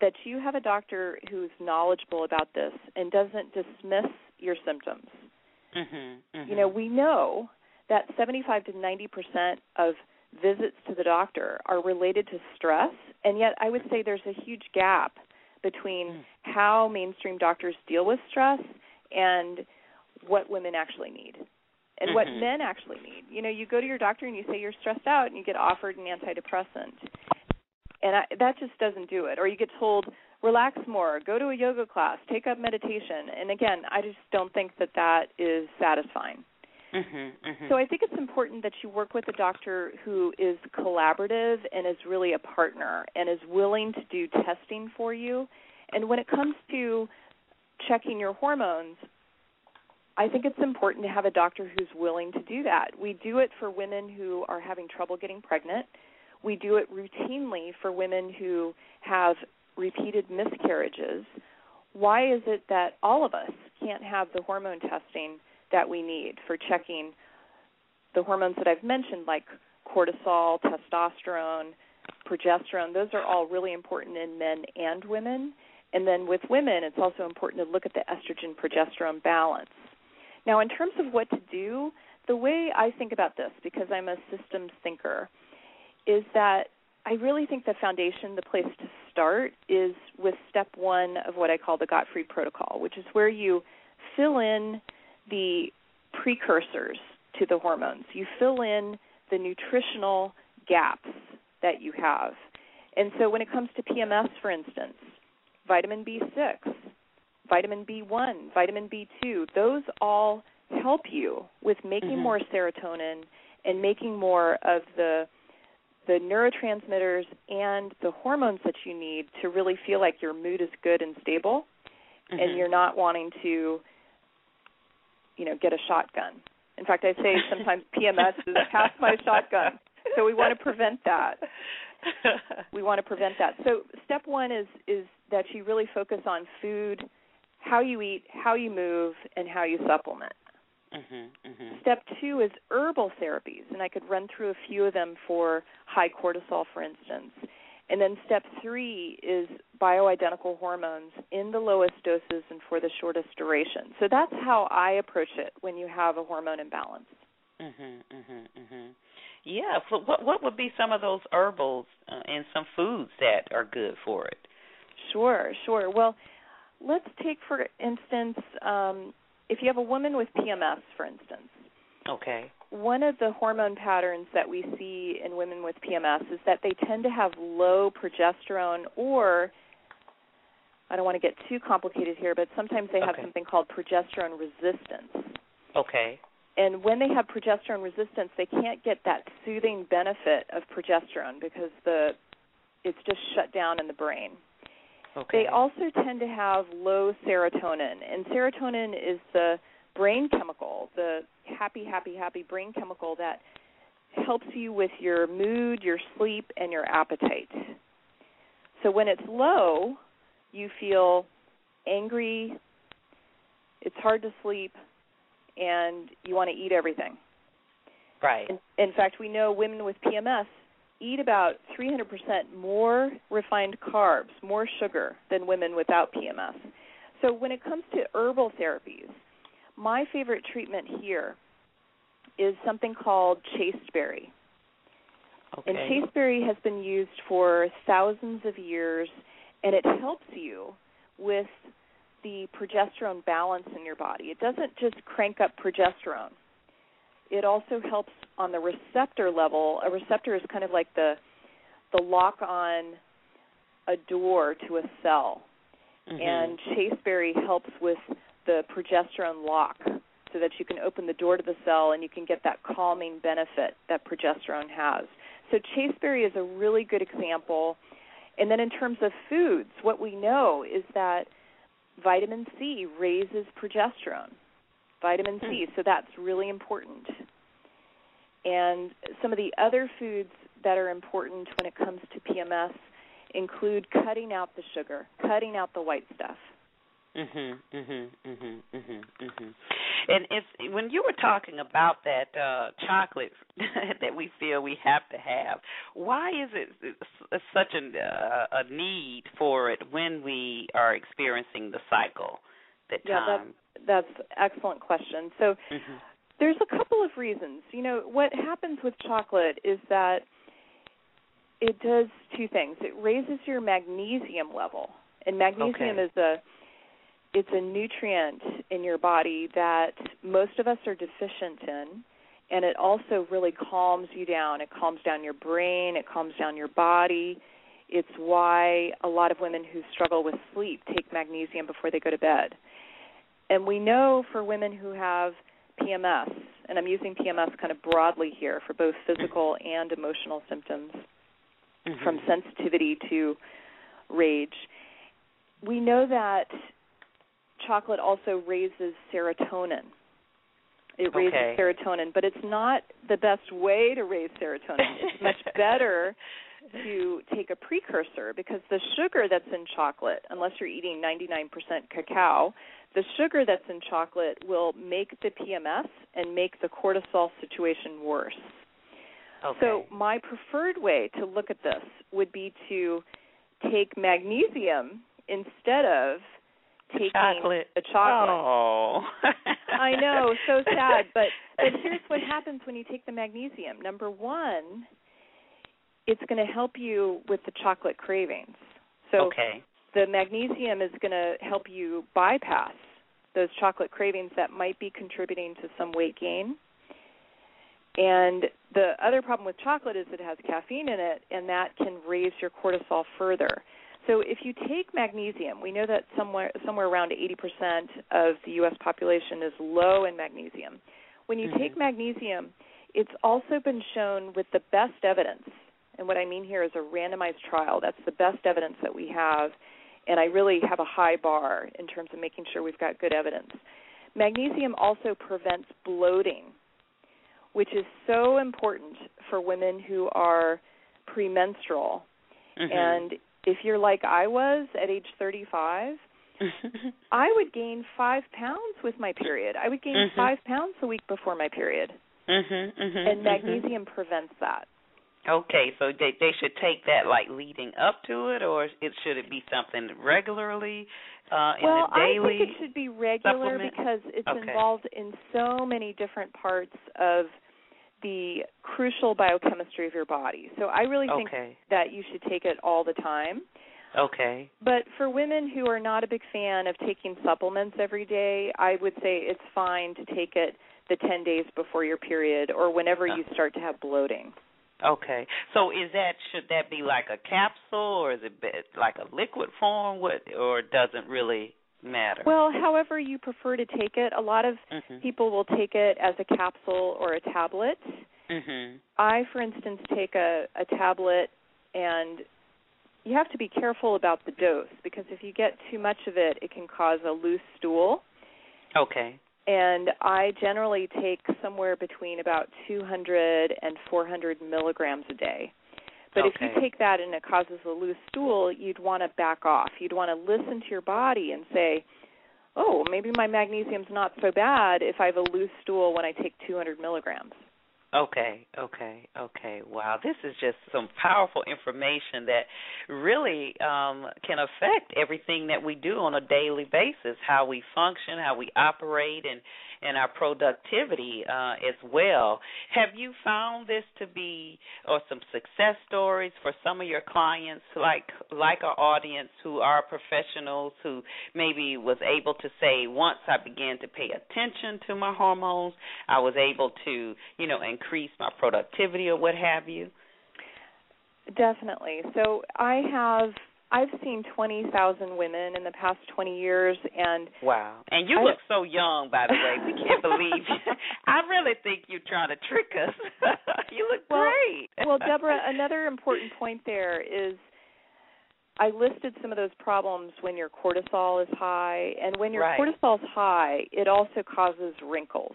that you have a doctor who's knowledgeable about this and doesn't dismiss your symptoms. Mm-hmm, You know, we know that 75 to 90 percent of visits to the doctor are related to stress, and yet I would say there's a huge gap between mm. how mainstream doctors deal with stress and what women actually need and mm-hmm. what men actually need. You know, you go to your doctor and you say you're stressed out and you get offered an antidepressant. And I, that just doesn't do it. Or you get told relax more, go to a yoga class, take up meditation. And again, I just don't think that that is satisfying. Mm-hmm, mm-hmm. So I think it's important that you work with a doctor who is collaborative and is really a partner and is willing to do testing for you. And when it comes to checking your hormones, I think it's important to have a doctor who's willing to do that. We do it for women who are having trouble getting pregnant. We do it routinely for women who have repeated miscarriages. Why is it that all of us can't have the hormone testing that we need for checking the hormones that I've mentioned, like cortisol, testosterone, progesterone? Those are all really important in men and women. And then with women, it's also important to look at the estrogen progesterone balance. Now, in terms of what to do, the way I think about this, because I'm a systems thinker, is that I really think the foundation, the place to start, is with step one of what I call the Gottfried Protocol, which is where you fill in the precursors to the hormones. You fill in the nutritional gaps that you have. And so when it comes to PMS, for instance, vitamin B6, vitamin B1, vitamin B2, those all help you with making mm-hmm. more serotonin and making more of the the neurotransmitters and the hormones that you need to really feel like your mood is good and stable mm-hmm. and you're not wanting to you know get a shotgun. In fact i say sometimes pms is past my shotgun. So we want to prevent that. We want to prevent that. So step one is is that you really focus on food how you eat how you move and how you supplement. Mm-hmm, mm-hmm. Step two is herbal therapies, and I could run through a few of them for high cortisol, for instance. And then step three is bioidentical hormones in the lowest doses and for the shortest duration. So that's how I approach it when you have a hormone imbalance. Mhm, mhm, mhm. Yeah. So what what would be some of those herbals uh, and some foods that are good for it? Sure, sure. Well, let's take for instance um, if you have a woman with PMS, for instance, okay, one of the hormone patterns that we see in women with PMS is that they tend to have low progesterone or I don't want to get too complicated here, but sometimes they have okay. something called progesterone resistance. Okay. And when they have progesterone resistance, they can't get that soothing benefit of progesterone because the it's just shut down in the brain. Okay. They also tend to have low serotonin, and serotonin is the brain chemical, the happy, happy, happy brain chemical that helps you with your mood, your sleep, and your appetite. So when it's low, you feel angry, it's hard to sleep, and you want to eat everything. Right. In, in fact, we know women with PMS eat about 300% more refined carbs, more sugar than women without PMS. So when it comes to herbal therapies, my favorite treatment here is something called chasteberry. Okay. And chasteberry has been used for thousands of years, and it helps you with the progesterone balance in your body. It doesn't just crank up progesterone it also helps on the receptor level. A receptor is kind of like the the lock on a door to a cell. Mm-hmm. And chasteberry helps with the progesterone lock so that you can open the door to the cell and you can get that calming benefit that progesterone has. So chasteberry is a really good example. And then in terms of foods, what we know is that vitamin C raises progesterone vitamin C. Hmm. So that's really important. And some of the other foods that are important when it comes to PMS include cutting out the sugar, cutting out the white stuff. Mhm, mhm, mhm, mhm, mhm. And it's when you were talking about that uh chocolate [laughs] that we feel we have to have. Why is it such a uh, a need for it when we are experiencing the cycle? That yeah, time that's that's excellent question. So mm-hmm. there's a couple of reasons. You know, what happens with chocolate is that it does two things. It raises your magnesium level. And magnesium Okay. is a it's a nutrient in your body that most of us are deficient in and it also really calms you down. It calms down your brain, it calms down your body. It's why a lot of women who struggle with sleep take magnesium before they go to bed. And we know for women who have PMS, and I'm using PMS kind of broadly here for both physical and emotional symptoms, Mhm. from sensitivity to rage. We know that chocolate also raises serotonin. It raises Okay. serotonin, but it's not the best way to raise serotonin. [laughs] It's much better to take a precursor because the sugar that's in chocolate, unless you're eating 99% cacao, the sugar that's in chocolate will make the PMS and make the cortisol situation worse. okay. So my preferred way to look at this would be to take magnesium instead of taking chocolate. the chocolate. Oh. I know, so sad. But but [laughs] here's what happens when you take the magnesium. Number one, it's going to help you with the chocolate cravings. So okay. the magnesium is going to help you bypass those chocolate cravings that might be contributing to some weight gain. And the other problem with chocolate is it has caffeine in it, and that can raise your cortisol further. So if you take magnesium, we know that somewhere somewhere around 80% of the U.S. population is low in magnesium. When you Mhm. take magnesium, it's also been shown with the best evidence. And what I mean here is a randomized trial. That's the best evidence that we have, and I really have a high bar in terms of making sure we've got good evidence. Magnesium also prevents bloating, which is so important for women who are premenstrual. Mhm. And if you're like I was at age 35, [laughs] I would gain five pounds with my period. I would gain Mhm. five pounds a week before my period, Mhm, mhm, and mhm. magnesium prevents that. Okay, so they they should take that like leading up to it, or it should it be something regularly uh, in well, the daily? I think it should be regular supplement? because it's Okay. involved in so many different parts of the crucial biochemistry of your body. So I really think okay, that you should take it all the time. okay, But for women who are not a big fan of taking supplements every day, I would say it's fine to take it the 10 days before your period or whenever uh-huh. you start to have bloating. okay. So is that should that be like a capsule, or is it like a liquid form? What, or doesn't really matter? Well, however you prefer to take it, a lot of Mhm. people will take it as a capsule or a tablet. Mhm. I, for instance, take a, a tablet, and you have to be careful about the dose because if you get too much of it, it can cause a loose stool. Okay. And I generally take somewhere between about 200 and 400 milligrams a day. But if you take that and it causes a loose stool, you'd want to back off. You'd want to listen to your body and say, oh, maybe my magnesium's not so bad if I have a loose stool when I take 200 milligrams. Okay, okay, okay. Wow, this is just some powerful information that really um, can affect everything that we do on a daily basis, how we function, how we operate, and and our productivity uh, as well. Have you found this to be, or some success stories for some of your clients, like like our audience who are professionals, who maybe was able to say, once I began to pay attention to my hormones, I was able to, you know, increase my productivity or what have you. Definitely. So I have I've seen 20,000 women in the past 20 years and Wow. And you I- look so young, by the way. We can't believe you. [laughs] I really think you're trying to trick us. [laughs] you look Well- great. [laughs] well, Deborah, another important point there is I listed some of those problems when your cortisol is high, and when your Right. cortisol's high, it also causes wrinkles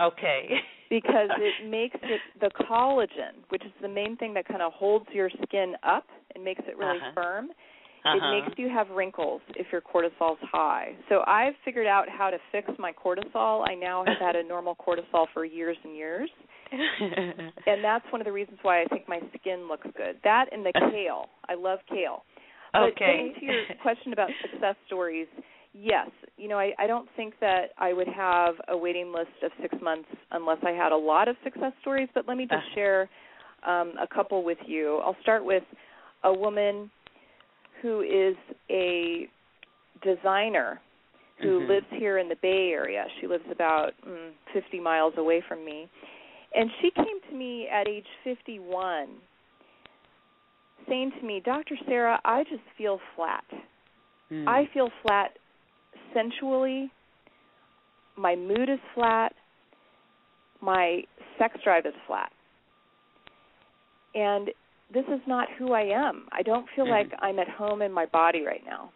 Okay. because it makes it the collagen, which is the main thing that kind of holds your skin up and makes it really Uh-huh. firm. uh-huh. It makes you have wrinkles if your cortisol's high. So I've figured out how to fix my cortisol. I now have had a [laughs] normal cortisol for years and years. [laughs] and that's one of the reasons why I think my skin looks good. That and the [laughs] kale. I love kale. But okay. getting to your question about success stories, Yes, you know, I, I don't think that I would have a waiting list of six months unless I had a lot of success stories. But let me just uh share um, a couple with you. I'll start with a woman who is a designer who mm-hmm. lives here in the Bay Area. She lives about mm, 50 miles away from me. And she came to me at age 51 saying to me, Dr. Sara, I just feel flat. Mm. I feel flat sensually. My mood is flat. My sex drive is flat. And this is not who I am. I don't feel mm-hmm. like I'm at home in my body right now.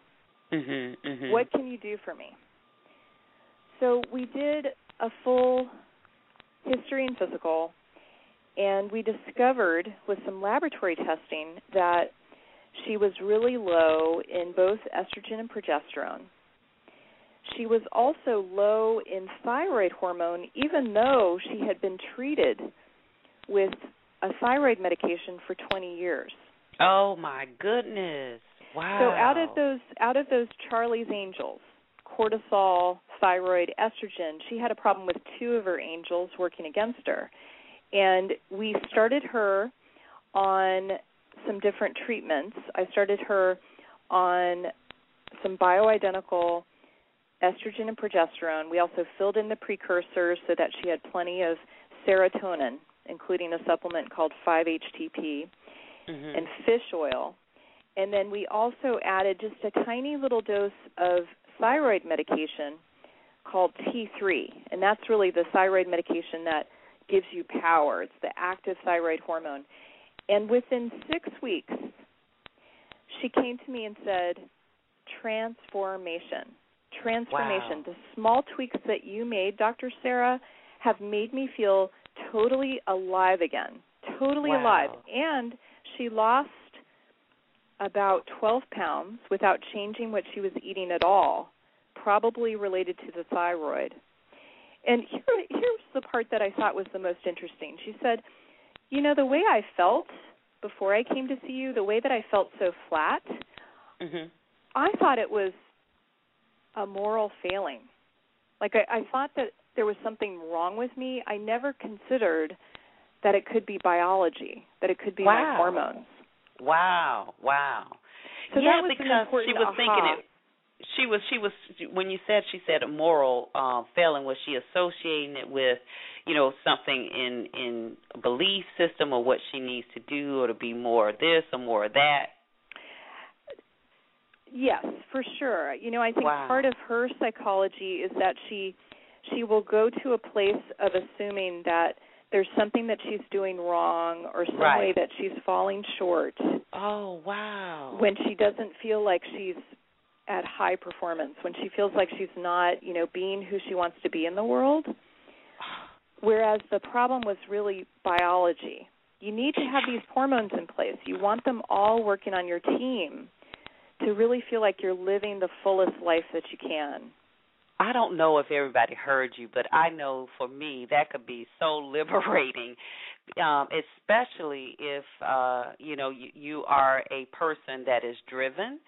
Mm-hmm, mm-hmm. What can you do for me? So we did a full history and physical, and we discovered with some laboratory testing that she was really low in both estrogen and progesterone. She was also low in thyroid hormone, even though she had been treated with a thyroid medication for 20 years. Oh my goodness! Wow. So out of those out of those Charlie's Angels, cortisol, thyroid, estrogen, she had a problem with two of her angels working against her. And we started her on some different treatments. I started her on some bioidentical estrogen and progesterone. We also filled in the precursors so that she had plenty of serotonin, including a supplement called 5-HTP mm-hmm. and fish oil. And then we also added just a tiny little dose of thyroid medication called T3, and that's really the thyroid medication that gives you power. It's the active thyroid hormone. And within six weeks, she came to me and said, Transformation. Transformation. Wow. The small tweaks that you made, Dr. Sara, have made me feel totally alive again. Totally wow. alive. And she lost about 12 pounds without changing what she was eating at all, probably related to the thyroid. And here, here's the part that I thought was the most interesting. She said, You know, the way I felt before I came to see you, the way that I felt so flat, mm-hmm. I thought it was a moral failing. Like, I, I thought that there was something wrong with me. I never considered that it could be biology, that it could be wow. my hormones. Wow, wow. So yeah, was because she was aha. thinking it. She was she was when you said she said a moral um failing was she associating it with you know something in in belief system or what she needs to do or to be more of this or more of that yes for sure you know i think wow. part of her psychology is that she she will go to a place of assuming that there's something that she's doing wrong or some right. way that she's falling short. Oh, wow. When she doesn't feel like she's at high performance, when she feels like she's not, you know, being who she wants to be in the world. [sighs] Whereas the problem was really biology. You need to have these hormones in place. You want them all working on your team to really feel like you're living the fullest life that you can. I don't know if everybody heard you, but I know for me that could be so [laughs] liberating, um, especially if uh, you know you, you are a person that is driven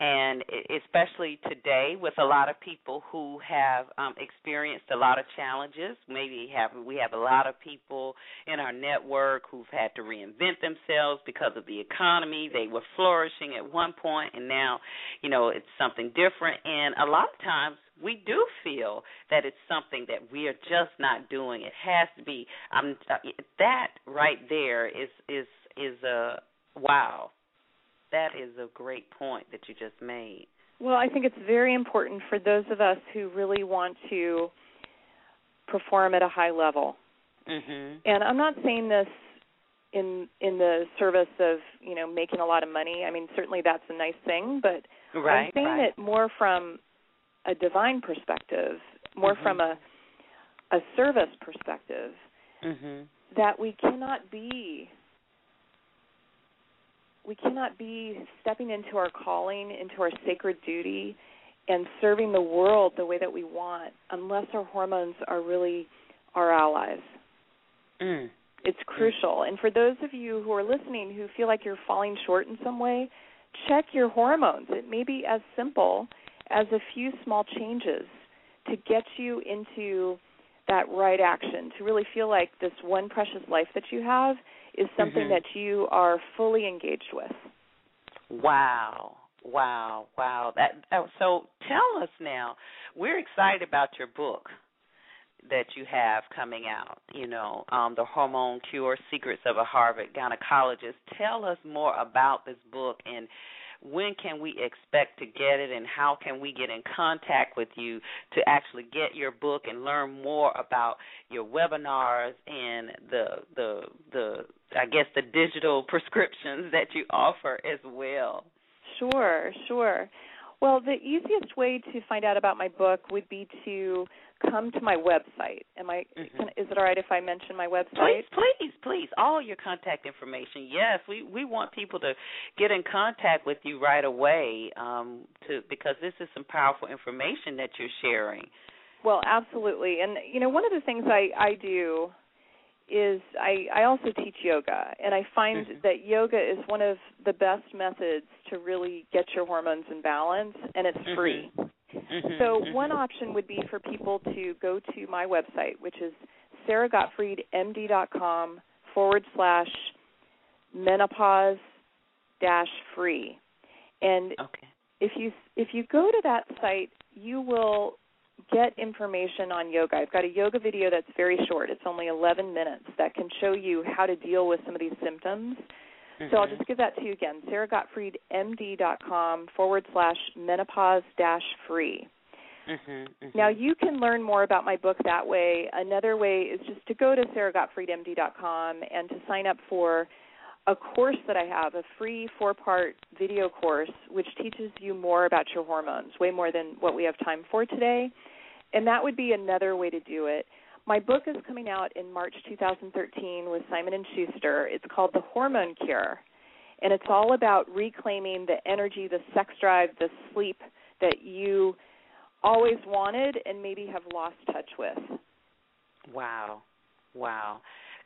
and especially today with a lot of people who have um, experienced a lot of challenges maybe have we have a lot of people in our network who've had to reinvent themselves because of the economy. They were flourishing at one point and now you know it's something different. And a lot of times we do feel that it's something that we are just not doing. It has to be um that right there is is is a wow that is a great point that you just made. Well, I think it's very important for those of us who really want to perform at a high level. Mm-hmm. And I'm not saying this in in the service of you know making a lot of money. I mean, certainly that's a nice thing, but right, I'm saying right. it more from a divine perspective, more mm-hmm. from a a service perspective. Mm-hmm. That we cannot be we cannot be stepping into our calling, into our sacred duty, and serving the world the way that we want unless our hormones are really our allies. Mm. It's crucial. And for those of you who are listening who feel like you're falling short in some way, check your hormones. It may be as simple as a few small changes to get you into that right action, to really feel like this one precious life that you have is something Mhm. that you are fully engaged with. Wow. Wow. Wow. That oh, so tell us now. We're excited about your book that you have coming out, you know, um The Hormone Cure: Secrets of a Harvard Gynecologist. Tell us more about this book and when can we expect to get it and how can we get in contact with you to actually get your book and learn more about your webinars and the the the I guess the digital [laughs] prescriptions that you offer as well. Sure, sure. Well, the easiest way to find out about my book would be to come to my website. Am I? Mhm. Can, is it all right if I mention my website? please, please, please. all your contact information. Yes, we we want people to get in contact with you right away, um, to because this is some powerful information that you're sharing. Well, absolutely. And you know, one of the things I I do is I I also teach yoga, and I find Mhm. that yoga is one of the best methods to really get your hormones in balance, and it's Mhm. free. Mhm, So mhm. one option would be for people to go to my website, which is saragottfriedmd.com forward slash menopause dash free. And okay. if you if you go to that site, you will get information on yoga. I've got a yoga video that's very short. It's only 11 minutes that can show you how to deal with some of these symptoms. So I'll Mhm. just give that to you again. saragottfriedmd.com forward slash menopause dash free. Mhm, mhm. Now you can learn more about my book that way. Another way is just to go to saragottfriedmd.com and to sign up for a course that I have, a free four-part video course which teaches you more about your hormones, way more than what we have time for today. And that would be another way to do it. My book is coming out in March 2013 with Simon and Schuster. It's called The Hormone Cure. And it's all about reclaiming the energy, the sex drive, the sleep that you always wanted and maybe have lost touch with. Wow. Wow.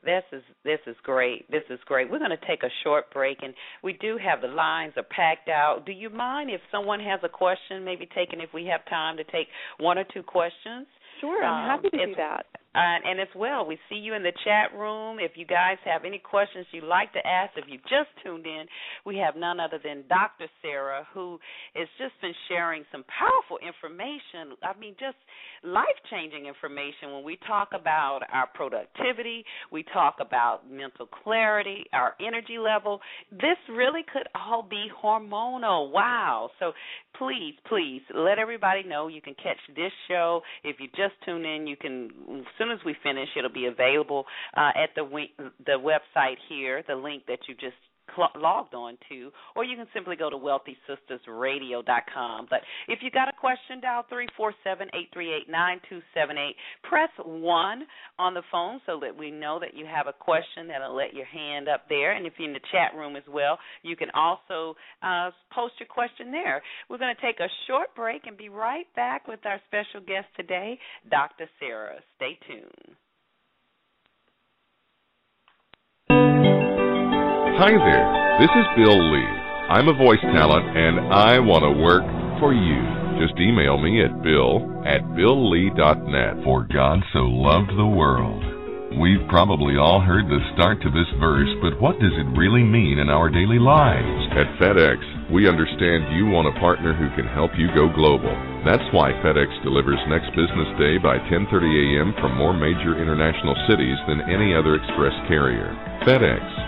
This is this is great. This is great. We're going to take a short break and we do have the lines are packed out. Do you mind if someone has a question maybe taking if we have time to take one or two questions? Sure, I'm Um, happy to do that. Uh, and as well, we see you in the chat room. If you guys have any questions you'd like to ask, if you just tuned in, we have none other than Dr. Sara, who has just been sharing some powerful information. I mean, just life changing information when we talk about our productivity, we talk about mental clarity, our energy level. This really could all be hormonal. Wow. So please, please let everybody know you can catch this show. If you just tune in, you can soon as we finish, it'll be available uh, at the wi- the website here, the link that you just cl- logged on to, or you can simply go to wealthysistasradio.com. But if you got a question, dial three four seven eight three eight nine two seven eight. Press one on the phone so that we know that you have a question. That'll let your hand up there. And if you're in the chat room as well, you can also uh, post your question there. We're going to take a short break and be right back with our special guest today, Dr. Sara. Stay tuned. Hi there, this is Bill Lee. I'm a voice talent and I want to work for you. Just email me at bill at billlee.net. For God so loved the world. We've probably all heard the start to this verse, but what does it really mean in our daily lives? At FedEx, we understand you want a partner who can help you go global. That's why FedEx delivers next business day by 10:30 a.m. from more major international cities than any other express carrier. FedEx,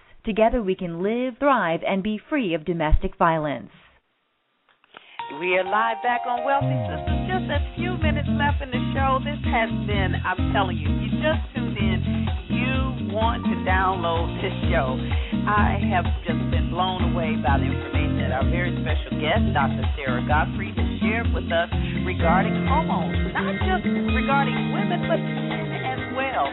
Together we can live, thrive, and be free of domestic violence. We are live back on Wealthy Sistas. Just a few minutes left in the show. This has been, I'm telling you, you just tuned in. You want to download this show. I have just been blown away by the information that our very special guest, Dr. Sara Gottfried, has shared with us regarding hormones, not just regarding women, but men as well.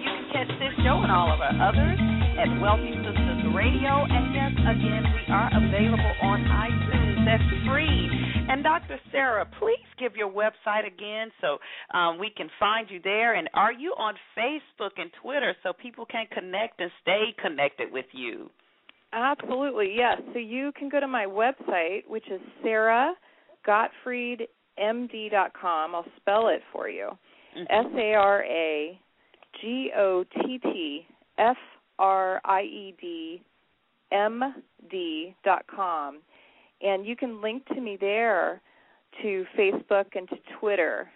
You can catch this show and all of our others at Wealthy Sistas Radio. And yes, again, we are available on iTunes. That's free. And Dr. Sara, please give your website again so um, we can find you there. And are you on Facebook and Twitter so people can connect and stay connected with you? Absolutely, yes. So you can go to my website, which is saragottfriedmd.com. I'll spell it for you. Mm-hmm. S A R A G O T T F R I E D M D dot com. And you can link to me there to Facebook and to Twitter.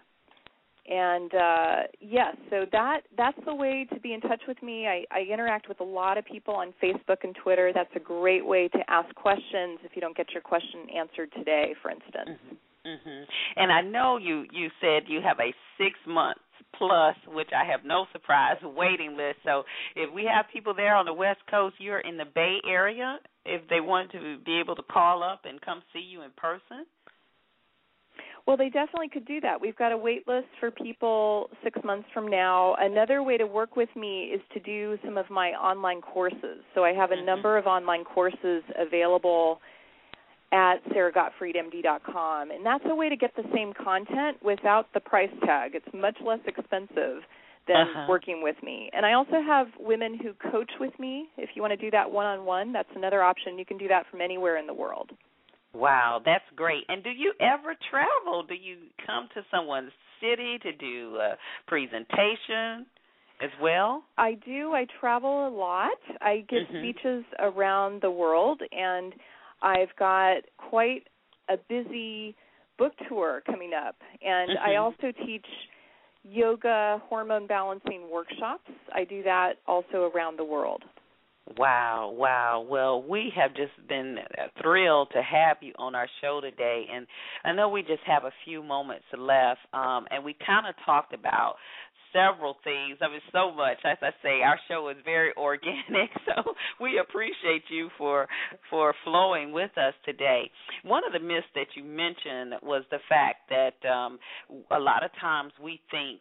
And uh, yes, so that that's the way to be in touch with me. I, I interact with a lot of people on Facebook and Twitter. That's a great way to ask questions if you don't get your question answered today, for instance. Mm-hmm. Mm-hmm. And I know you you said you have a six month plus, which I have no surprise waiting list. So if we have people there on the West Coast, you're in the Bay Area. If they want to be able to call up and come see you in person. Well, they definitely could do that. We've got a wait list for people six months from now. Another way to work with me is to do some of my online courses. So I have a Mhm. number of online courses available at saragottfriedmd.com. And that's a way to get the same content without the price tag. It's much less expensive than Uh-huh. working with me. And I also have women who coach with me. If you want to do that one on one, that's another option. You can do that from anywhere in the world. Wow, that's great. And do you ever travel? Do you come to someone's city to do a presentation as well? I do. I travel a lot. I give Mhm. speeches around the world, and I've got quite a busy book tour coming up. And I Mhm. also teach yoga hormone balancing workshops. I do that also around the world. Wow, wow. Well, we have just been thrilled to have you on our show today. And I know we just have a few moments left. Um, and we kind of talked about several things. I mean, so much. As I say, our show is very [laughs] organic, so we appreciate you for for flowing with us today. One of the myths that you mentioned was the fact that um, a lot of times we think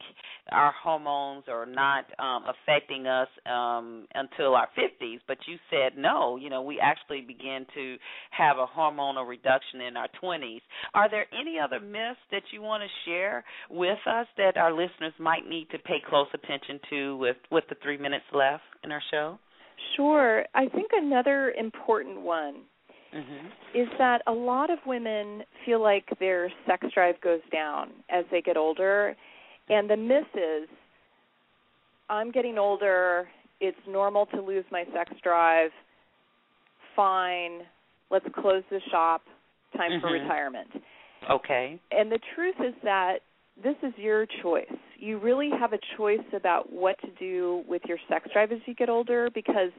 our hormones are not um, affecting us um, until our 50s, but you said no. You know, we actually begin to have a hormonal reduction in our 20s. Are there any other myths that you want to share with us that our listeners might need to pay close attention to with with the three minutes left in our show? Sure. I think another important one Mm-hmm. is that a lot of women feel like their sex drive goes down as they get older. And the myth is I'm getting older, it's normal to lose my sex drive. Fine, let's close the shop. Time for Mhm. retirement. Okay. And the truth is that this is your choice. You really have a choice about what to do with your sex drive as you get older because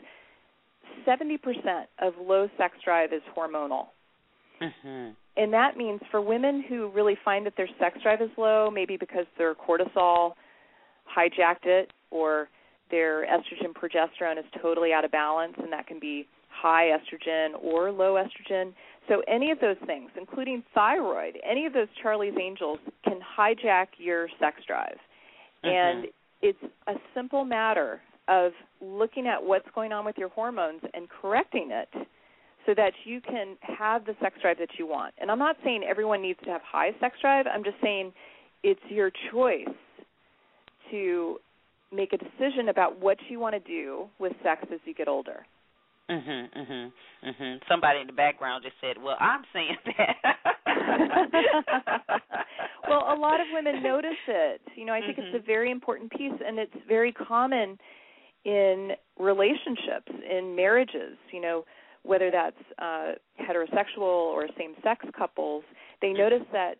70% of low sex drive is hormonal. Mm-hmm. And that means for women who really find that their sex drive is low, maybe because their cortisol hijacked it or their estrogen progesterone is totally out of balance, and that can be high estrogen or low estrogen. So, any of those things, including thyroid, any of those Charlie's Angels can hijack your sex drive. And Mhm. it's a simple matter of looking at what's going on with your hormones and correcting it so that you can have the sex drive that you want. And I'm not saying everyone needs to have high sex drive, I'm just saying it's your choice to make a decision about what you want to do with sex as you get older. Mhm, mhm, mhm. Somebody in the background just said, "Well, I'm saying that." [laughs] well, a lot of women notice it. You know, I think Mhm. it's a very important piece, and it's very common in relationships, in marriages. You know, whether that's uh, heterosexual or same-sex couples, they notice that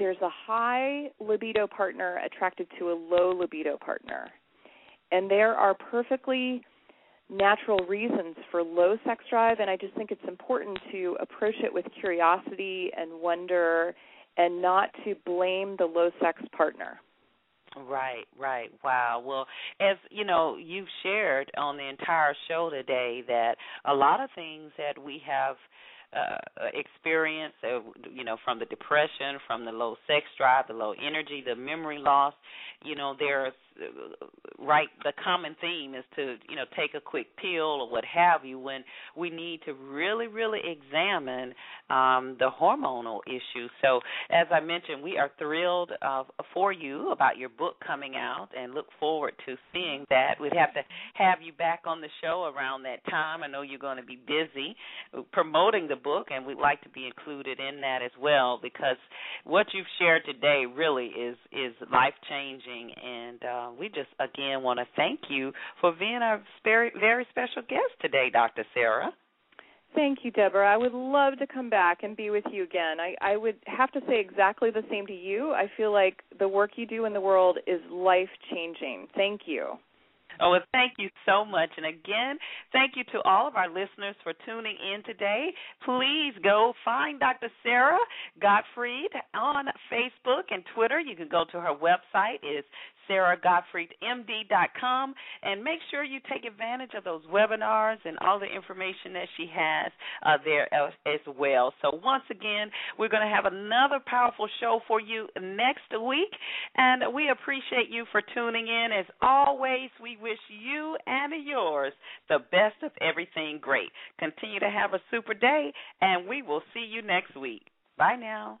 there's a high libido partner attracted to a low libido partner, and there are perfectly natural reasons for low sex drive and I just think it's important to approach it with curiosity and wonder and not to blame the low sex partner. Right, right. Wow. Well, as you know, you've shared on the entire show today that a lot of things that we have uh, experience, uh, you know, from the depression, from the low sex drive, the low energy, the memory loss. You know, there's uh, right. The common theme is to you know take a quick pill or what have you. When we need to really, really examine um, the hormonal issues. So, as I mentioned, we are thrilled uh, for you about your book coming out, and look forward to seeing that. We'd have to have you back on the show around that time. I know you're going to be busy promoting the book, and we'd like to be included in that as well because what you've shared today really is is life changing, and uh, we just again want to thank you for being our very very special guest today, Dr. Sara. Thank you, Deborah. I would love to come back and be with you again. I, I would have to say exactly the same to you. I feel like the work you do in the world is life changing. Thank you. Oh, well, thank you so much. And again, thank you to all of our listeners for tuning in today. Please go find Dr. Sara Gottfried on Facebook and Twitter. You can go to her website. It's saragottfriedmd.com and make sure you take advantage of those webinars and all the information that she has uh, there as, as well. So once again, we're going to have another powerful show for you next week, and we appreciate you for tuning in. As always, we wish you and yours the best of everything great. Continue to have a super day, and we will see you next week. Bye now.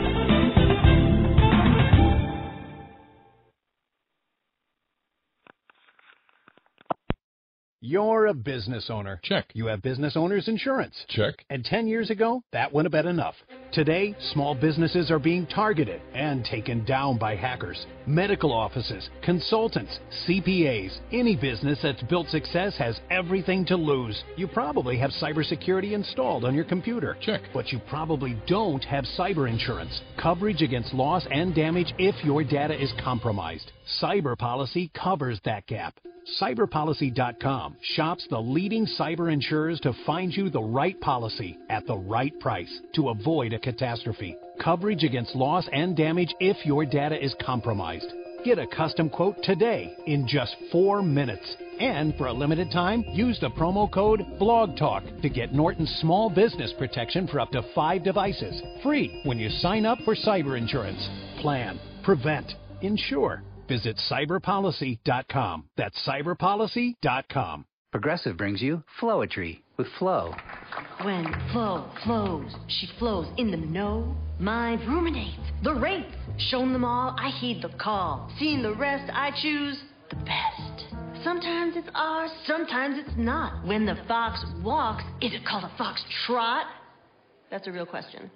You're a business owner. Check. You have business owner's insurance. Check. And 10 years ago, that wouldn't have been enough. Today, small businesses are being targeted and taken down by hackers. Medical offices, consultants, CPAs, any business that's built success has everything to lose. You probably have cybersecurity installed on your computer. Check. But you probably don't have cyber insurance. Coverage against loss and damage if your data is compromised. Cyber policy covers that gap. Cyberpolicy.com shops the leading cyber insurers to find you the right policy at the right price to avoid a catastrophe. Coverage against loss and damage if your data is compromised. Get a custom quote today in just four minutes. And for a limited time, use the promo code BLOGTALK to get Norton's small business protection for up to five devices. Free when you sign up for cyber insurance. Plan, prevent, insure. Visit cyberpolicy.com. That's cyberpolicy.com. Progressive brings you Flowetry with Flow. When Flow flows, she flows in the know. Mind ruminates the rates. Shown them all, I heed the call. Seeing the rest, I choose the best. Sometimes it's ours, sometimes it's not. When the fox walks, is it called a fox trot? That's a real question.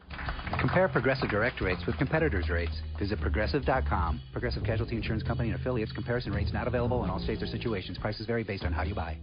Compare Progressive direct rates with competitors' rates. Visit progressive.com. Progressive Casualty Insurance Company and affiliates. Comparison rates not available in all states or situations. Prices vary based on how you buy.